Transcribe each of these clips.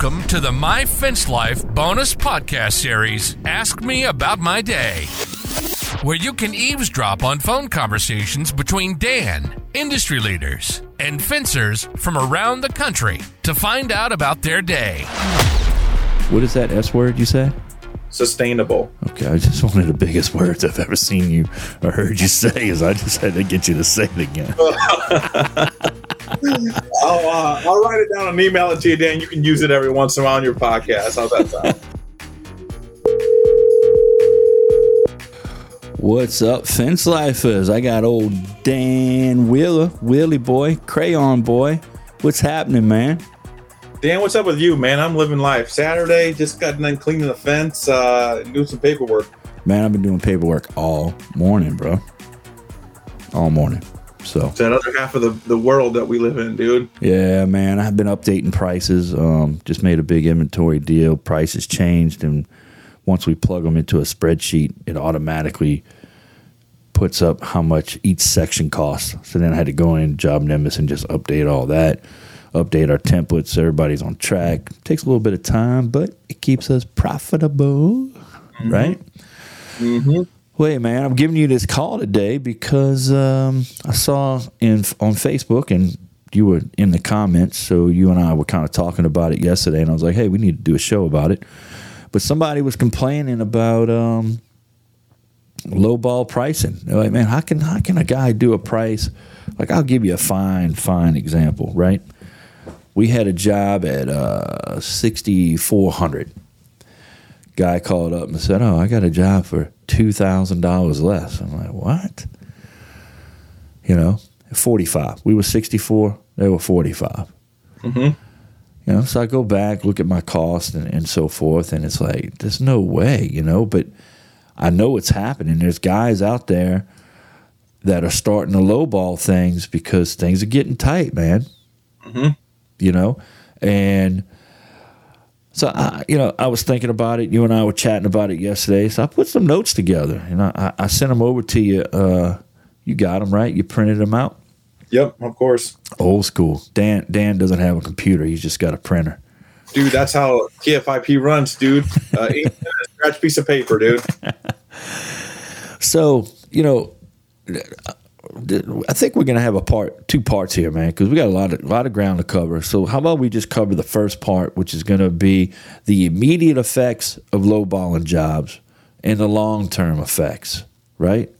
Welcome to the My Fence Life bonus podcast series, Ask Me About My Day, where you can eavesdrop on phone conversations between Dan, industry leaders, and fencers from around the country to find out about their day. What is that S word you said? Sustainable. Okay, I just one of the biggest words I've ever seen you or heard you say is I just had to get you to say it again. I'll, uh, I'll write it down and email it to you, Dan. You can use it every once in a while on your podcast. How's that sound? What's up, fence lifers? I got old Dan Wheeler, Willie boy, Crayon boy. What's happening, man? Dan, what's up with you, man? I'm living life. Saturday, just got done cleaning the fence, uh, and doing some paperwork. Man, I've been doing paperwork all morning, bro. All morning. So It's that other half of the, the world that we live in, dude. yeah, man, I've been updating prices. Um, just made a big inventory deal. Prices changed, and once we plug them into a spreadsheet, it automatically puts up how much each section costs. So then I had to go in JobNimbus and just update all that, update our templates. So everybody's on track. Takes a little bit of time, but it keeps us profitable, right? Mm-hmm. Wait, man, I'm giving you this call today because um, I saw in on Facebook and you were in the comments. So you and I were kind of talking about it yesterday, and I was like, "Hey, we need to do a show about it." But somebody was complaining about um, low ball pricing. They're like, "Man, how can how can a guy do a price?" Like, I'll give you a fine fine example, right? We had a job at uh, sixty four hundred guy called up and said, "Oh, I got a job for two thousand dollars less." I'm like, "What?" You know, forty five. We were sixty four. They were forty five. Mhm. You know, so I go back, look at my cost and, and so forth, and it's like, there's no way, you know. But I know it's happening. There's guys out there that are starting to lowball things because things are getting tight, man. Mhm. You know, and so I, you know, I was thinking about it. You and I were chatting about it yesterday. So I put some notes together, and I, I sent them over to you. Uh, you got them right. You printed them out. Yep, of course. Old school. Dan Dan doesn't have a computer. He's just got a printer. Dude, that's how TFIP runs, dude. Uh, a scratch piece of paper, dude. So you know, I think we're gonna have a part, two parts here, man, because we got a lot of lot of ground to cover. So how about we just cover the first part, which is gonna be the immediate effects of lowballing jobs and the long term effects, right?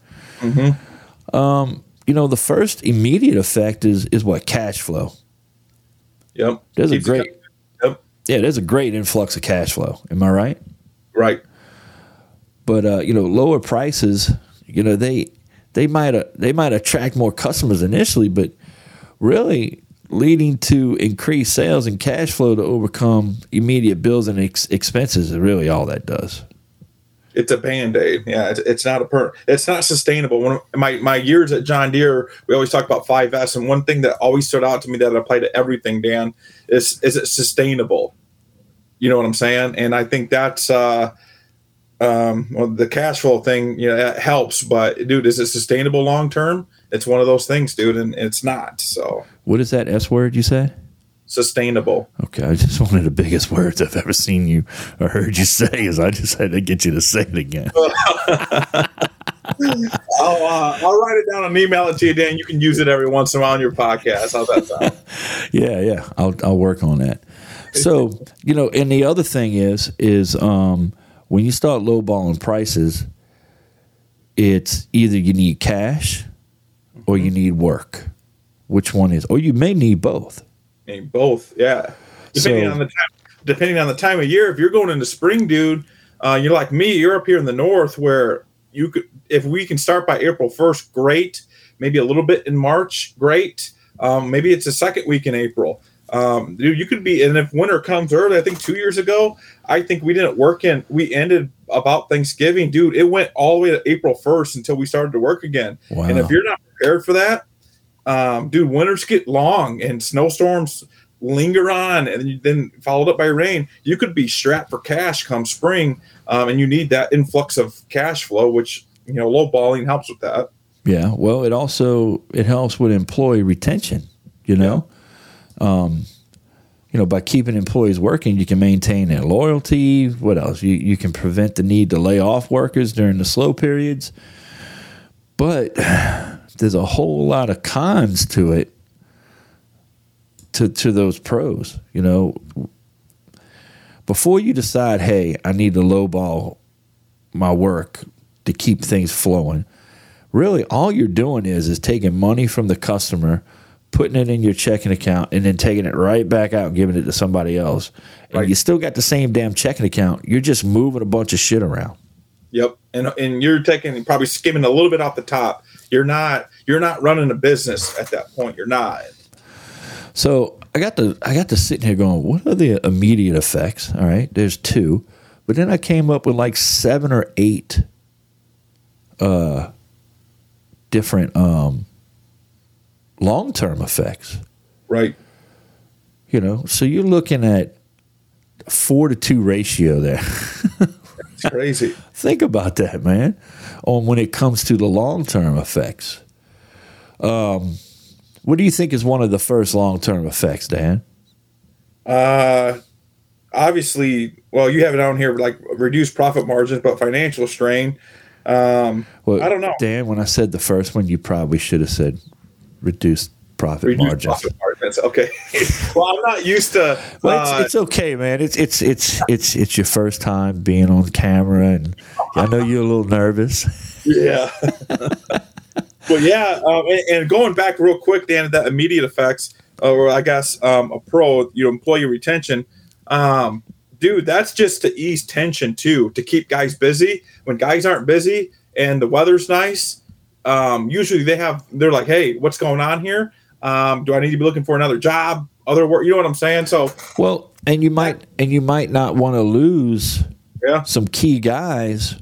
Um, you know, the first immediate effect is is what cash flow. Yep. There's a Keeps it great- Yep. Yeah, there's a great influx of cash flow. Am I right? Right. but uh, you know lower prices you know they they might they might attract more customers initially but really leading to increased sales and cash flow to overcome immediate bills and ex- expenses is really all that does It's a band aid. Yeah, it's, it's not a per. It's not sustainable. When my my years at John Deere, we always talk about five S, and one thing that always stood out to me that applied to everything, Dan, is is it sustainable? You know what I'm saying? And I think that's uh, um, well, the cash flow thing. You know, that helps, but dude, is it sustainable long term? It's one of those things, dude, and it's not. So what is that s word you say sustainable. okay i just one of the biggest words i've ever seen you or heard you say is i just had to get you to say it again I'll uh, I'll write it down and email it to you, Dan. You can use it every once in a while on your podcast. How's that sound? yeah yeah i'll i'll work on that so you know and the other thing is is um when you start lowballing prices it's either you need cash or you need work which one is or you may need both mean, both, yeah. Depending So- on the time, depending on the time of year. If you're going into spring, dude, uh, you're like me. You're up here in the north, where you could, if we can start by April first, great. Maybe a little bit in March, great. Um, maybe it's the second week in April. Um, dude, you could be, and if winter comes early, I think two years ago, I think we didn't work in. We ended about Thanksgiving, dude. It went all the way to April first until we started to work again. wow And if you're not prepared for that, um, dude, winters get long and snowstorms linger on, and then followed up by rain. You could be strapped for cash come spring, um, and you need that influx of cash flow, which you know low balling helps with that. Yeah, well, it also it helps with employee retention. You know, um, you know, by keeping employees working, you can maintain their loyalty. What else? You you can prevent the need to lay off workers during the slow periods. But there's a whole lot of cons to it. To to those pros, you know. Before you decide, hey, I need to lowball my work to keep things flowing. Really, all you're doing is is taking money from the customer putting it in your checking account and then taking it right back out and giving it to somebody else. And Right. you still got the same damn checking account. You're just moving a bunch of shit around. Yep. And and you're taking probably skimming a little bit off the top. You're not you're not running a business at that point. You're not. So I got to I got to sitting here going, what are the immediate effects? All right, there's two, but then I came up with like seven or eight uh different um long term effects. Right. You know, so you're looking at four to two ratio there. It's crazy. Think about that, man. On when it comes to the long term effects. Um, what do you think is one of the first long term effects, Dan? Uh obviously, well, you have it on here like reduced profit margins, but financial strain. Um Well, I don't know. Dan. When I said the first one, you probably should have said reduced profit reduced margins. profit margins. Okay. well, I'm not used to Well, uh, it's, it's okay, man. It's it's it's it's it's your first time being on camera, and I know you're a little nervous. Yeah. well, yeah, um, and, and going back real quick, Dan, that immediate effects, or I guess um, a pro, you know, employee retention, um, dude, that's just to ease tension too, to keep guys busy. When guys aren't busy and the weather's nice, um, usually they have, they're like, hey, what's going on here? Um, do I need to be looking for another job, other work? You know what I'm saying? So, Well, and you might and you might not want to lose yeah, some key guys.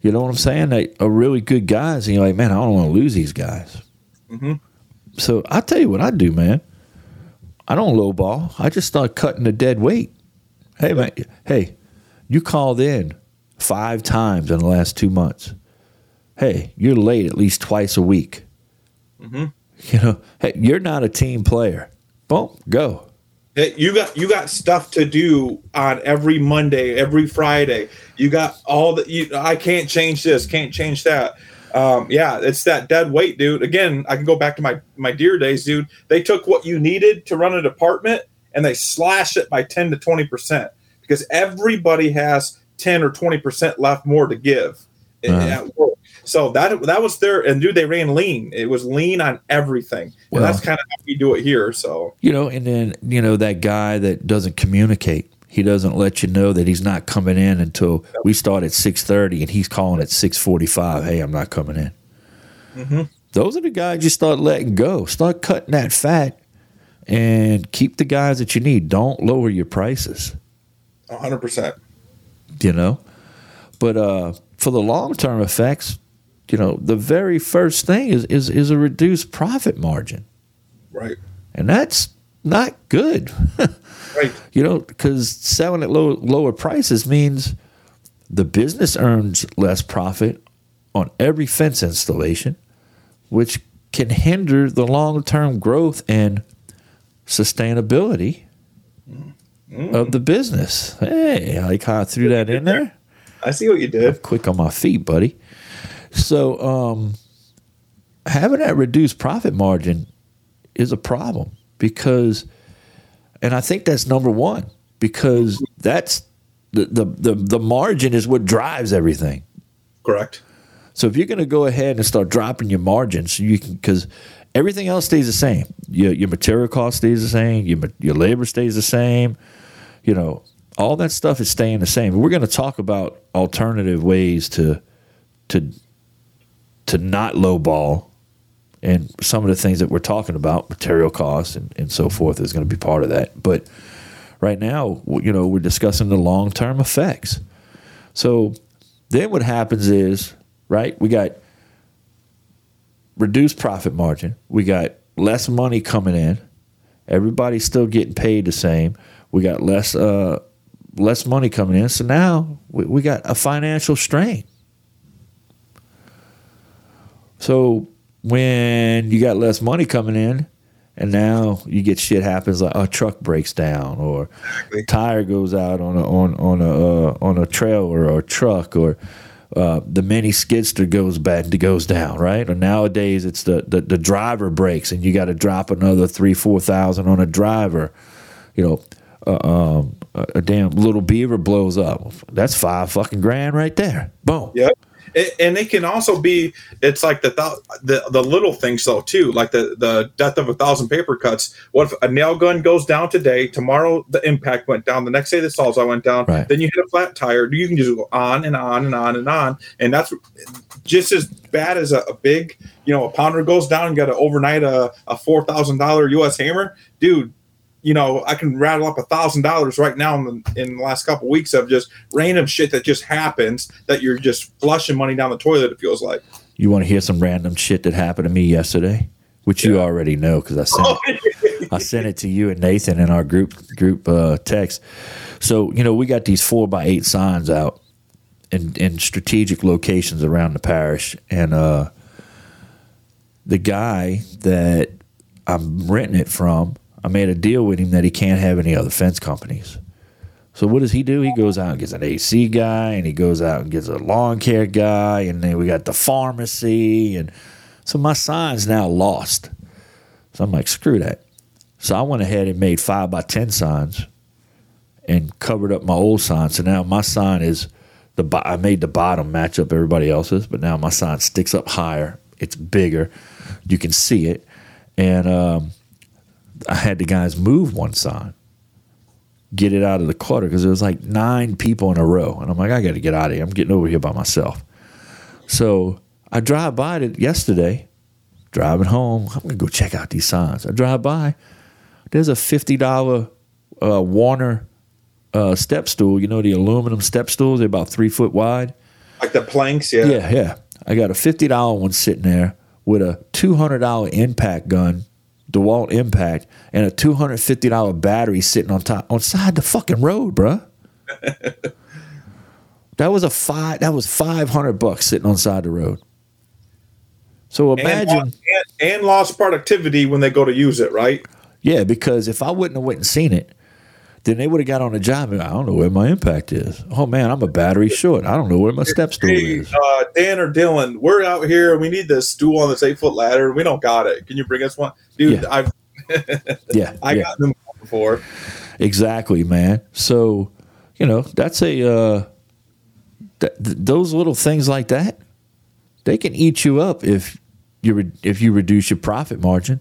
You know what I'm saying? They are really good guys, and you're like, man, I don't want to lose these guys. Mhm. So I tell you what I do, man. I don't lowball. I just start cutting the dead weight. Hey, man. Hey, you called in five times in the last two months. Hey, you're late at least twice a week. Mhm. You know, hey, you're not a team player. Boom, go. Hey, you got you got stuff to do on every Monday, every Friday. You got all the you. I can't change this, can't change that. Um, yeah, it's that dead weight, dude. Again, I can go back to my my Deere days, dude. They took what you needed to run a department and they slash it by ten to twenty percent because everybody has ten or twenty percent left more to give Uh-huh. So that that was their and dude, they ran lean. It was lean on everything, Well- and that's kind of how we do it here. So You know, and then you know that guy that doesn't communicate. He doesn't let you know that he's not coming in until we start at six thirty, and he's calling at six forty-five. Hey, I'm not coming in. Mhm. Those are the guys you start letting go. Start cutting that fat, and keep the guys that you need. Don't lower your prices. hundred percent. You know, but uh, for the long-term effects, you know, the very first thing is is is a reduced profit margin, Right. and that's not good. Right. You know, because selling at low, lower prices means the business earns less profit on every fence installation, which can hinder the long term growth and sustainability mm-hmm. of the business. Hey, I like how I threw that in there. I see what you did. Quick on my feet, buddy. So, um, having that reduced profit margin is a problem because, and I think that's number one because that's the the the, the margin is what drives everything. Correct. So if you're going to go ahead and start dropping your margins, you can because everything else stays the same. Your your material cost stays the same. Your your labor stays the same. You know all that stuff is staying the same. We're going to talk about alternative ways to to to not lowball, and some of the things that we're talking about, material costs and, and so forth, is going to be part of that. But right now, you know, we're discussing the long term effects. So then what happens is, right, we got reduced profit margin, we got less money coming in, everybody's still getting paid the same, we got less uh, less money coming in. So now we, we got a financial strain. So when you got less money coming in And now you get shit happens like a truck breaks down or tire goes out on a on on a uh, on a trailer or a truck or uh, the mini skidster goes bad goes down right? Or nowadays it's the, the the driver breaks and you got to drop another three four thousand on a driver. You know uh, um, a, a damn little beaver blows up. That's five fucking grand right there. Boom. Yep. It, and it can also be it's like the, the the little things though too like the the death of a thousand paper cuts what if a nail gun goes down today tomorrow the impact went down the next day the sawzall went down Right. then you hit a flat tire you can just go on and on and on and on and that's just as bad as a, a big you know a pounder goes down and got to overnight a, a four thousand dollar us hammer dude you know, I can rattle up a thousand dollars right now in the, in the last couple weeks of just random shit that just happens that you're just flushing money down the toilet. It feels like. you want to hear some random shit that happened to me yesterday which you already know because i sent it I sent it to you and Nathan in our group group uh, text. So you know we got these four by eight signs out in in strategic locations around the parish, and uh, the guy that I'm renting it from, I made a deal with him that he can't have any other fence companies. So what does he do? He goes out and gets an AC guy, and he goes out and gets a lawn care guy, and then we got the pharmacy, and so my sign's now lost. So I'm like, screw that. So I went ahead and made five by ten signs and covered up my old sign. So now my sign is the bo- I made the bottom match up everybody else's, but now my sign sticks up higher. It's bigger. You can see it. And um, I had the guys move one sign, get it out of the clutter because there was like nine people in a row. And I'm like, I got to get out of here. I'm getting over here by myself. So I drive by it yesterday, driving home. I'm going to go check out these signs. I drive by. There's a $50 uh, Werner uh, step stool. You know, the aluminum step stools, they're about three foot wide. Like the planks, yeah. Yeah, yeah. I got a fifty dollar one sitting there with a two hundred dollar impact gun, DeWalt impact, and a two hundred fifty dollar battery sitting on top on side the fucking road, bruh. that was a five. That was five hundred bucks sitting on side the road. So And, imagine, lost, and, and lost productivity when they go to use it, right? yeah, because if I wouldn't have went and seen it, then they would have got on the job. And I don't know where my impact is. Oh man, I'm a battery short. I don't know where my step stool Hey, is. uh, Dan or Dylan, we're out here. We need this stool on this eight foot ladder. We don't got it. Can you bring us one, dude? Yeah. I've Yeah, I yeah. got them before. Exactly, man. So, you know, that's a uh, th- th- those little things like that. They can eat you up if you re- if you reduce your profit margin,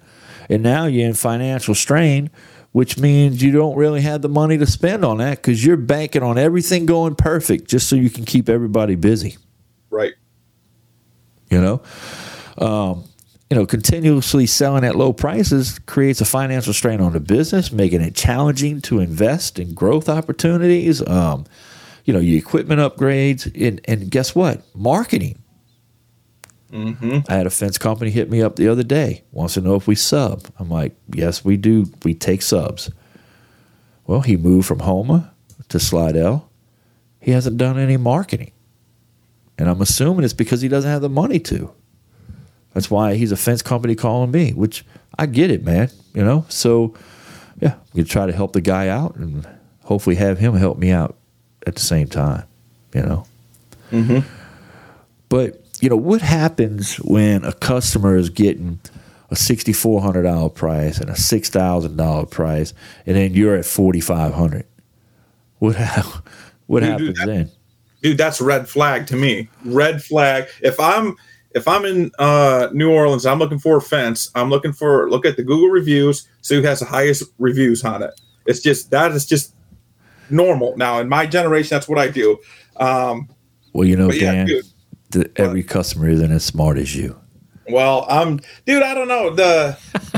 and now you're in financial strain, which means you don't really have the money to spend on that because you're banking on everything going perfect just so you can keep everybody busy. Right. You know, um, you know, continuously selling at low prices creates a financial strain on the business, making it challenging to invest in growth opportunities. Um, you know, your equipment upgrades, and, and guess what? Marketing. Mm-hmm. I had a fence company hit me up the other day, wants to know if we sub. I'm like, yes, we do. We take subs. Well, he moved from Houma to Slidell. He hasn't done any marketing. And I'm assuming it's because he doesn't have the money to. That's why he's a fence company calling me, which I get it, man. You know? So, yeah, we try to help the guy out and hopefully have him help me out at the same time, you know? Mm-hmm. But you know what happens when a customer is getting a sixty four hundred dollar price and a six thousand dollar price, and then you're at forty five hundred? What ha- what Dude, happens that- then? dude that's red flag to me. Red flag. If i'm if i'm in uh new orleans i'm looking for a fence i'm looking for look at the google reviews see who has the highest reviews on it. It's just that is just normal. Now in my generation that's what i do. Um Well, you know, yeah Dan, dude th- every customer isn't as smart as you. Well, I'm, dude. I don't know. The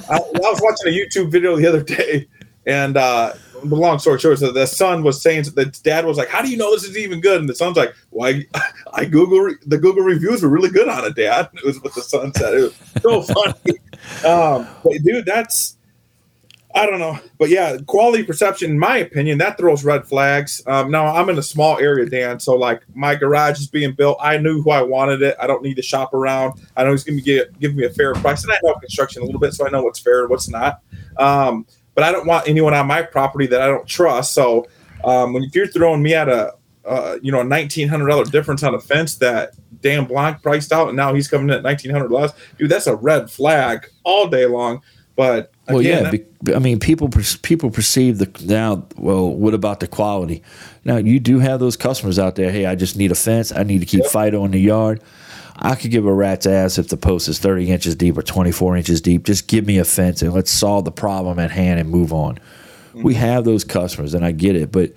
I, I was watching a YouTube video the other day, and uh, the long story short, so the son was saying the dad was like, "How do you know this is even good?" And the son's like, "Well, I, I Google re- the Google reviews were really good on it, Dad." It was what the son said. It was so funny. Um, but dude, that's I don't know, but yeah, quality perception, in my opinion, that throws red flags. Um, now I'm in a small area, Dan, so like my garage is being built. I knew who I wanted it. I don't need to shop around. I know he's going to give give me a fair price, and I know construction a little bit, so I know what's fair and what's not. Um, but I don't want anyone on my property that I don't trust. So um, when if you're throwing me at a uh, you know a nineteen hundred dollar difference on a fence that Dan Blanc priced out, and now he's coming in at nineteen hundred less, dude, that's a red flag all day long. But Well, again, yeah. that- I mean, people people perceive the now. Well, what about the quality? Now, you do have those customers out there. Hey, I just need a fence. I need to keep Fido in the yard. I could give a rat's ass if the post is thirty inches deep or twenty four inches deep. Just give me a fence and let's solve the problem at hand and move on. Mm-hmm. We have those customers, and I get it, but.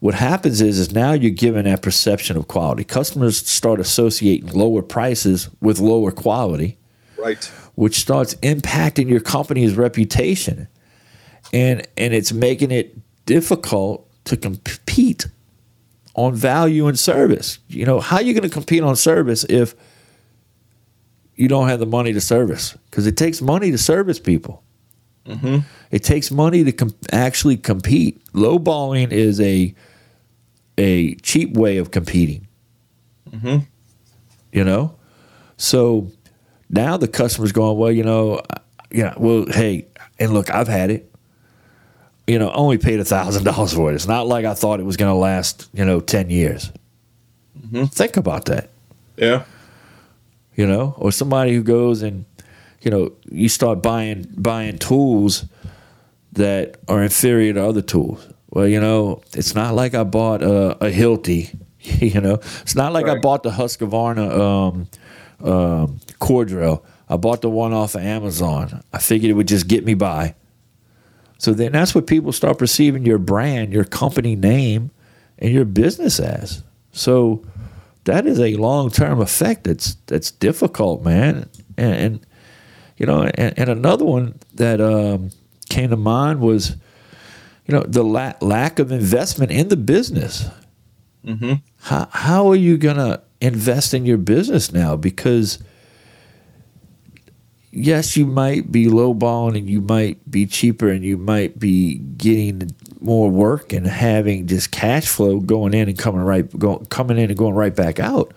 What happens is, is now you're given that perception of quality. Customers start associating lower prices with lower quality right. Which starts impacting your company's reputation. And and it's making it difficult to compete on value and service. You know how are you going to compete on service if you don't have the money to service? Because it takes money to service people. Mm-hmm. It takes money to com- actually compete. Lowballing is a a cheap way of competing. Mm-hmm. You know? So now the customer's going, well, you know, uh, yeah, well, hey, and look, I've had it. You know, only paid a thousand dollars for it. It's not like I thought it was going to last, you know, ten years. Think about that. Yeah. You know, or somebody who goes and, you know, you start buying buying tools that are inferior to other tools. Well, you know, it's not like I bought a, a Hilti. You know, it's not like I bought the Husqvarna um, um, core drill. I bought the one off of Amazon. I figured it would just get me by. So then that's what people start perceiving your brand, your company name, and your business as. So that is a long term effect that's that's difficult, man. And, and you know, and, and another one that um, came to mind was, you know, the la- lack of investment in the business. Mm-hmm. How how are you gonna invest in your business now? Because yes, you might be lowballing and you might be cheaper and you might be getting more work and having just cash flow going in and coming right going coming in and going right back out.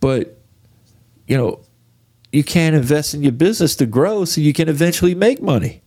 But you know, you can't invest in your business to grow so you can eventually make money.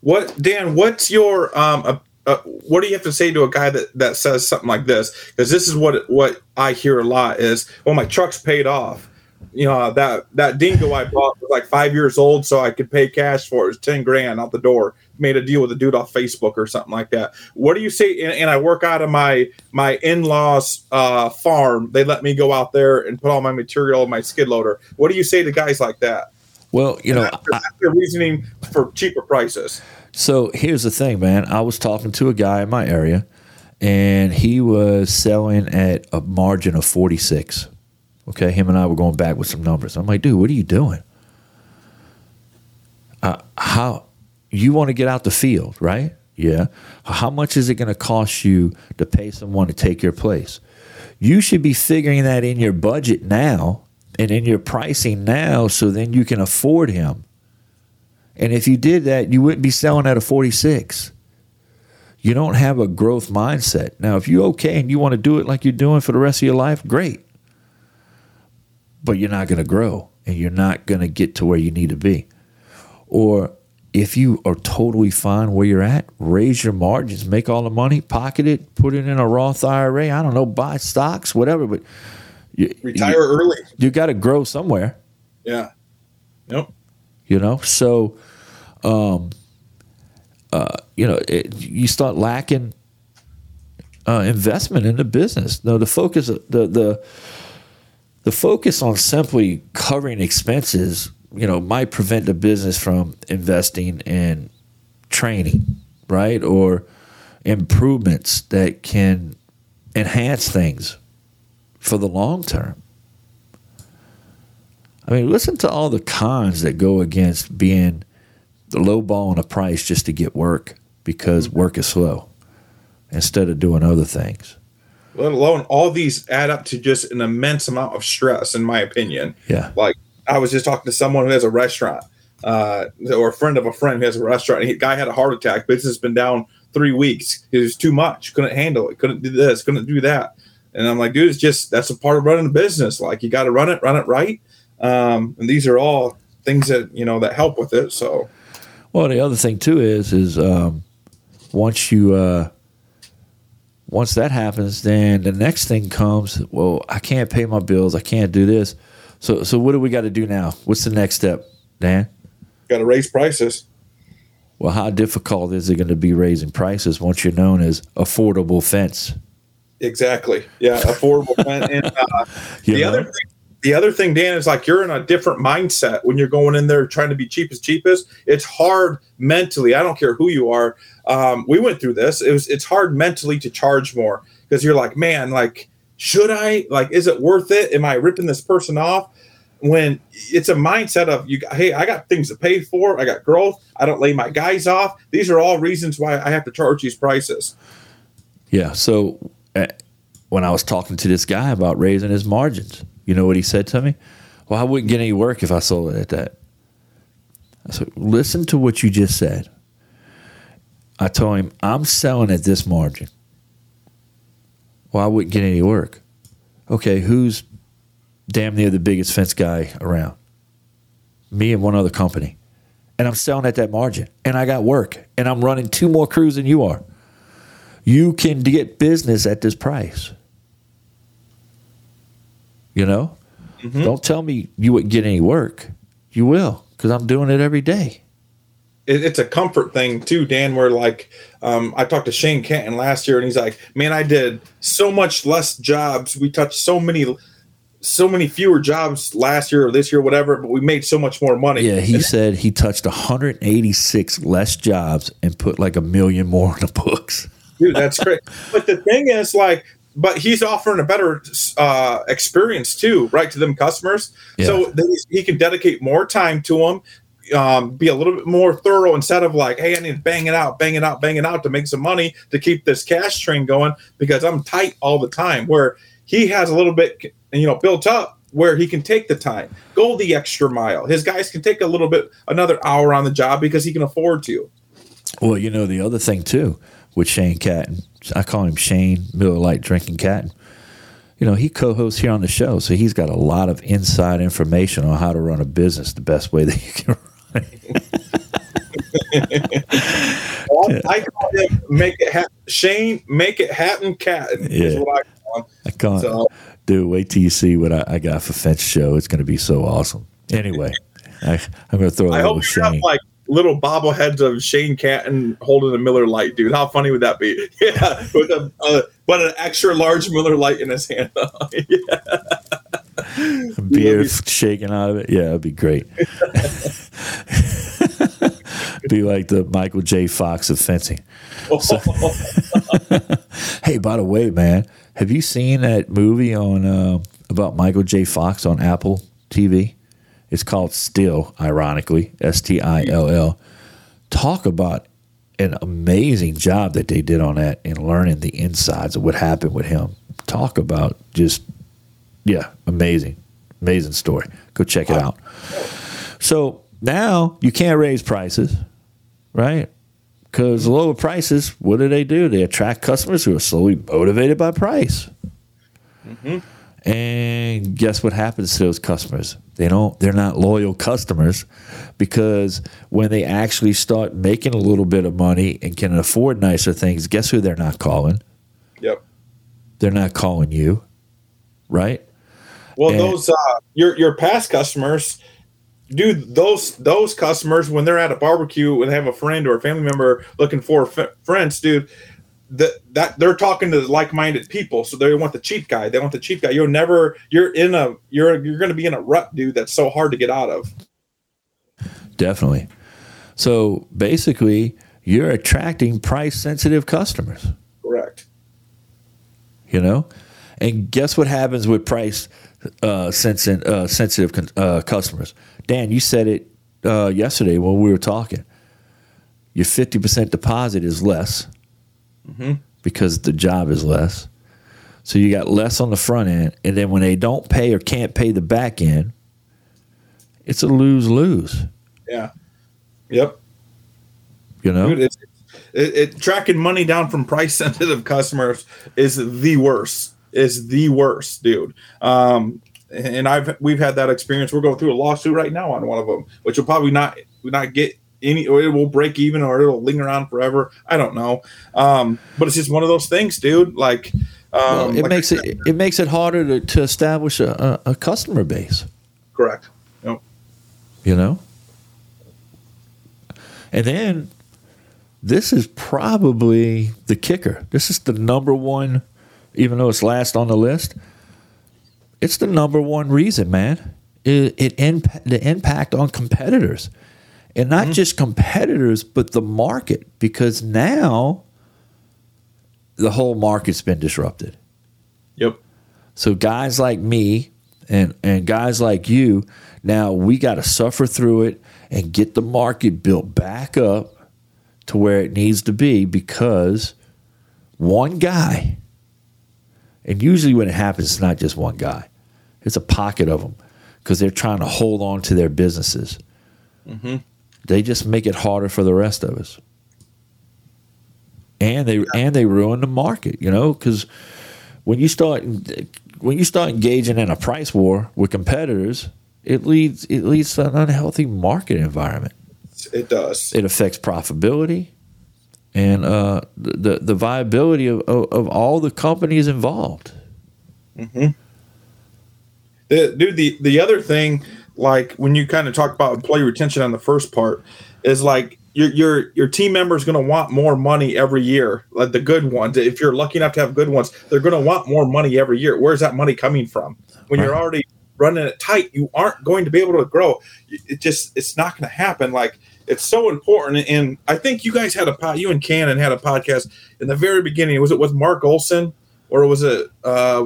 What Dan? What's your um? Uh, uh, what do you have to say to a guy that that says something like this? Because this is what what I hear a lot is, well, my truck's paid off. You know that that dingo I bought was like five years old, so I could pay cash for it. It was ten grand out the door. Made a deal with a dude off Facebook or something like that. What do you say? And, and I work out of my my in laws uh, farm. They let me go out there and put all my material in my skid loader. What do you say to guys like that? Well, you know, That's their- that's their reasoning for cheaper prices. So here's the thing, man. I was talking to a guy in my area, and he was selling at a margin of 46. Okay, him and I were going back with some numbers. I'm like, dude, what are you doing? Uh, how you want to get out the field, right? Yeah. How much is it going to cost you to pay someone to take your place? You should be figuring that in your budget now and in your pricing now, so then you can afford him. And if you did that, you wouldn't be selling at a 46. You don't have a growth mindset. Now, if you're okay and you want to do it like you're doing for the rest of your life, great. But you're not going to grow and you're not going to get to where you need to be. Or if you are totally fine where you're at, raise your margins, make all the money, pocket it, put it in a Roth IRA. I don't know, buy stocks, whatever. But you, Retire early. You, you got to grow somewhere Yeah. Yep. you know so um uh you know it, you start lacking uh investment in the business no the focus the the the focus on simply covering expenses you know might prevent the business from investing in training right or improvements that can enhance things for the long term I mean, listen to all the cons that go against being the low ball on a price just to get work because work is slow instead of doing other things. Let alone all these add up to just an immense amount of stress, in my opinion. Yeah. Like I was just talking to someone who has a restaurant. uh, or a friend of a friend who has a restaurant. And he, guy had a heart attack. Business has been down three weeks. It was too much. Couldn't handle it. Couldn't do this. Couldn't do that. And I'm like, dude, it's just that's a part of running a business. Like you got to run it, run it right. Um, and these are all things that you know that help with it. So, well, the other thing too is is um, once you uh, once that happens, then the next thing comes. Well, I can't pay my bills. I can't do this. So, so what do we got to do now? What's the next step, Dan? Got to raise prices. Well, how difficult is it going to be raising prices once you're known as affordable fence? Exactly. Yeah, affordable fence. And uh, the know? other thing, the other thing, Dan, is like you're in a different mindset when you're going in there trying to be cheapest, cheapest. It's hard mentally. I don't care who you are. Um, we went through this. It was it's hard mentally to charge more because you're like, man, like should I? Like, is it worth it? Am I ripping this person off? When it's a mindset of you, hey, I got things to pay for. I got growth. I don't lay my guys off. These are all reasons why I have to charge these prices. Yeah. So uh, when I was talking to this guy about raising his margins, you know what he said to me? Well, I wouldn't get any work if I sold it at that. I said, listen to what you just said. I told him, I'm selling at this margin. Well, I wouldn't get any work. Okay, who's damn near the biggest fence guy around? Me and one other company. And I'm selling at that margin. And I got work. And I'm running two more crews than you are. You can get business at this price. You know? Mm-hmm. Don't tell me you wouldn't get any work. You will, because I'm doing it every day. It's a comfort thing too, Dan. Where like um, I talked to Shane Catton last year, and he's like, "Man, I did so much less jobs. We touched so many, so many fewer jobs last year or this year, whatever. But we made so much more money." Yeah, he and said he touched 186 less jobs and put like a million more in the books. Dude, that's great. but the thing is, like, but he's offering a better uh, experience too, right, to them customers. Yeah. So he can dedicate more time to them, um, be a little bit more thorough instead of like, hey, I need to bang it out, bang it out, bang it out to make some money to keep this cash train going because I'm tight all the time. Where he has a little bit, you know, built up where he can take the time, go the extra mile. His guys can take a little bit, another hour on the job because he can afford to. Well, you know, the other thing too with Shane Catton. I call him Shane Miller Lite Drinking Catton. You know, he co-hosts here on the show, so he's got a lot of inside information on how to run a business the best way that you can well, I call him make it happen. Shane, make it happen, cat. Yeah. I call him. I call so. Dude, wait till you see what I, I got for Fence Show. It's going to be so awesome. Anyway, I, am going to throw a I little hope Shane. like little bobbleheads of Shane Catton holding a Miller Lite, dude. How funny would that be? Yeah, with a uh, but an extra large Miller Lite in his hand. yeah. Beer be- shaking out of it. Yeah, it'd be great. be like the Michael J. Fox of fencing. So, hey, by the way, man, have you seen that movie on uh, about Michael J. Fox on Apple TV? It's called Still, ironically, S T I L L. Talk about an amazing job that they did on that and learning the insides of what happened with him. Talk about just, yeah, amazing, amazing story. Go check it out. So now you can't raise prices, right? Because lower prices, what do they do? They attract customers who are slowly motivated by price. Mm-hmm. And guess what happens to those customers? They don't they're not loyal customers because when they actually start making a little bit of money and can afford nicer things, guess who they're not calling? Yep. They're not calling you. Right? Well, and, those uh, your your past customers, dude, those those customers when they're at a barbecue and they have a friend or a family member looking for f- friends, dude, that that they're talking to like-minded people. So they want the cheap guy. They want the cheap guy. You're never you're in a you're you're going to be in a rut dude that's so hard to get out of. Definitely. So basically you're attracting price sensitive customers. Correct. You know? And guess what happens with price uh, sensitive, uh, sensitive uh, customers dan you said it uh, yesterday when we were talking your 50% deposit is less mm-hmm. because the job is less. So you got less on the front end, and then when they don't pay or can't pay the back end, it's a lose lose. Yeah. Yep. You know, Dude, it, it tracking money down from price sensitive customers is the worst. Is the worst, dude. Um, and I've we've had that experience. We're going through a lawsuit right now on one of them, which will probably not not get any, or it will break even, or it'll linger on forever. I don't know. Um, but it's just one of those things, dude. Like, um, well, it like makes it it makes it harder to, to establish a, a, a customer base. correct. Yep. You know, and then this is probably the kicker. This is the number one, even though it's last on the list. It's the number one reason, man. It, it imp- the impact on competitors, and not mm-hmm. just competitors, but the market, because now the whole market's been disrupted. Yep. So guys like me and and guys like you, now we got to suffer through it and get the market built back up to where it needs to be because one guy and usually when it happens it's not just one guy. It's a pocket of them because they're trying to hold on to their businesses. Mm-hmm. They just make it harder for the rest of us. And they and they ruin the market, you know, because when you start when you start engaging in a price war with competitors, it leads it leads to an unhealthy market environment. It does. It affects profitability and uh, the the viability of, of, of all the companies involved. The, dude, the the other thing, like when you kind of talk about employee retention on the first part, is like your your your team member is going to want more money every year. Like the good ones, if you're lucky enough to have good ones, they're going to want more money every year. Where's that money coming from? When you're already running it tight, you aren't going to be able to grow. It just it's not going to happen. Like it's so important. And I think you guys had a pod, you and Cannon had a podcast in the very beginning. Was it with Mark Olson or was it uh,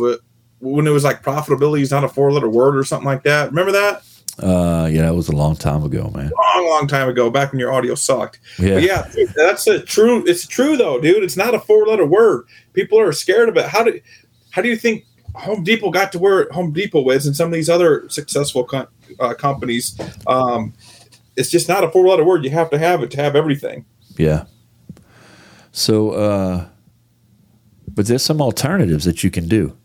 when it was like profitability is not a four letter word or something like that? Remember that? Uh, yeah, that was a long time ago, man. Long, long time ago, back when your audio sucked. Yeah, But yeah, dude, that's a true. It's true though, dude. It's not a four letter word. People are scared of it. How do how do you think Home Depot got to where Home Depot is, and some of these other successful uh, companies? Um, it's just not a four letter word. You have to have it to have everything. yeah. So, uh, but there's some alternatives that you can do.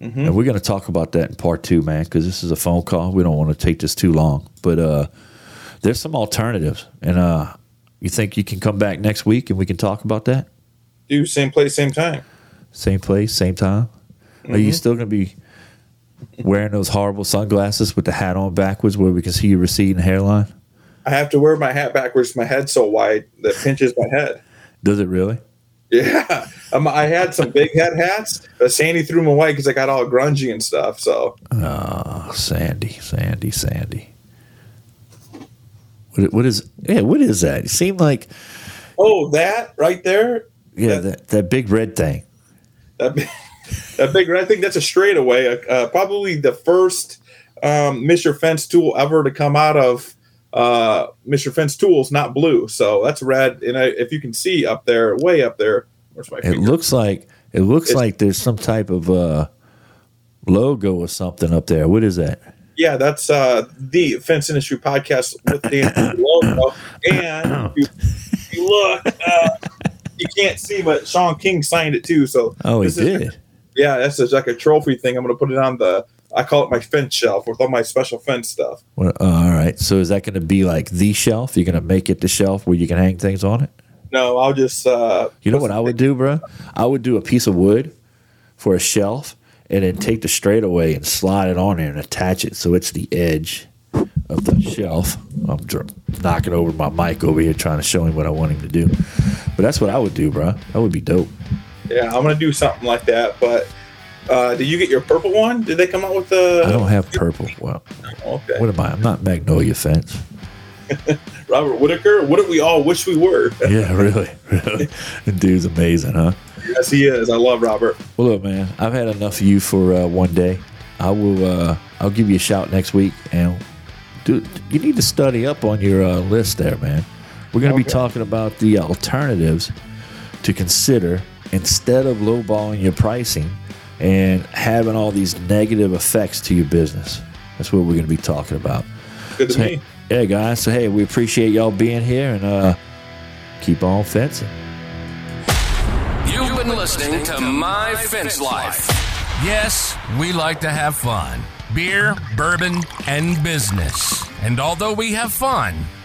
And we're going to talk about that in part two, man, because this is a phone call. We don't want to take this too long. But uh, there's some alternatives. And uh, you think you can come back next week and we can talk about that? Do same place, same time. Same place, same time? Are you still going to be wearing those horrible sunglasses with the hat on backwards where we can see your receding hairline? I have to wear my hat backwards. My head's so wide that pinches my head. Does it really? Yeah, um, I had some big head hats, but Sandy threw them away because I got all grungy and stuff. So Oh, Sandy, Sandy, Sandy. What, what is? Yeah, what is that? It seemed like Oh, that right there. yeah, That- that that big red thing. That big, that big. I think that's a straightaway. Uh, probably the first um, Mr. Fence tool ever to come out of uh, Mr. Fence tools, not blue. So that's red. And I, if you can see up there, way up there, where's my It finger? looks like it looks It's- like there's some type of uh, logo or something up there. What is that? yeah, that's uh, the Fence Industry Podcast with the logo. And if you, if you look, uh, you can't see, but Sean King signed it too. So Oh, he is- did. Yeah, that's just like a trophy thing. I'm going to put it on the. I call it my fence shelf with all my special fence stuff. Well, uh, all right. So is that going to be like the shelf? You're going to make it the shelf where you can hang things on it? No, I'll just. uh You know what I would do, bro? I would do a piece of wood for a shelf and then take the straightaway and slide it on there and attach it so it's the edge of the shelf. I'm dr- knocking over my mic over here trying to show him what I want him to do. But that's what I would do, bro. That would be dope. Yeah, I'm going to do something like that. But uh did you get your purple one? Did they come out with the? I don't have purple. Well, Okay, what am I? I'm not Magnolia Fence. Robert Whitaker. Wouldn't we all wish we were? Yeah, really. really. The dude's amazing, huh? yes, he is. I love Robert. Well, look, man, I've had enough of you for uh, one day. I will. Uh, I'll give you a shout next week, and do you need to study up on your uh, list there, man? We're going to be talking about the alternatives to consider instead of lowballing your pricing and having all these negative effects to your business. That's what we're going to be talking about. Good to So, me. Yeah, guys. So hey, we appreciate y'all being here and uh keep on fencing. You've been listening to My Fence Life. Yes, we like to have fun beer, bourbon, and business. And although we have fun,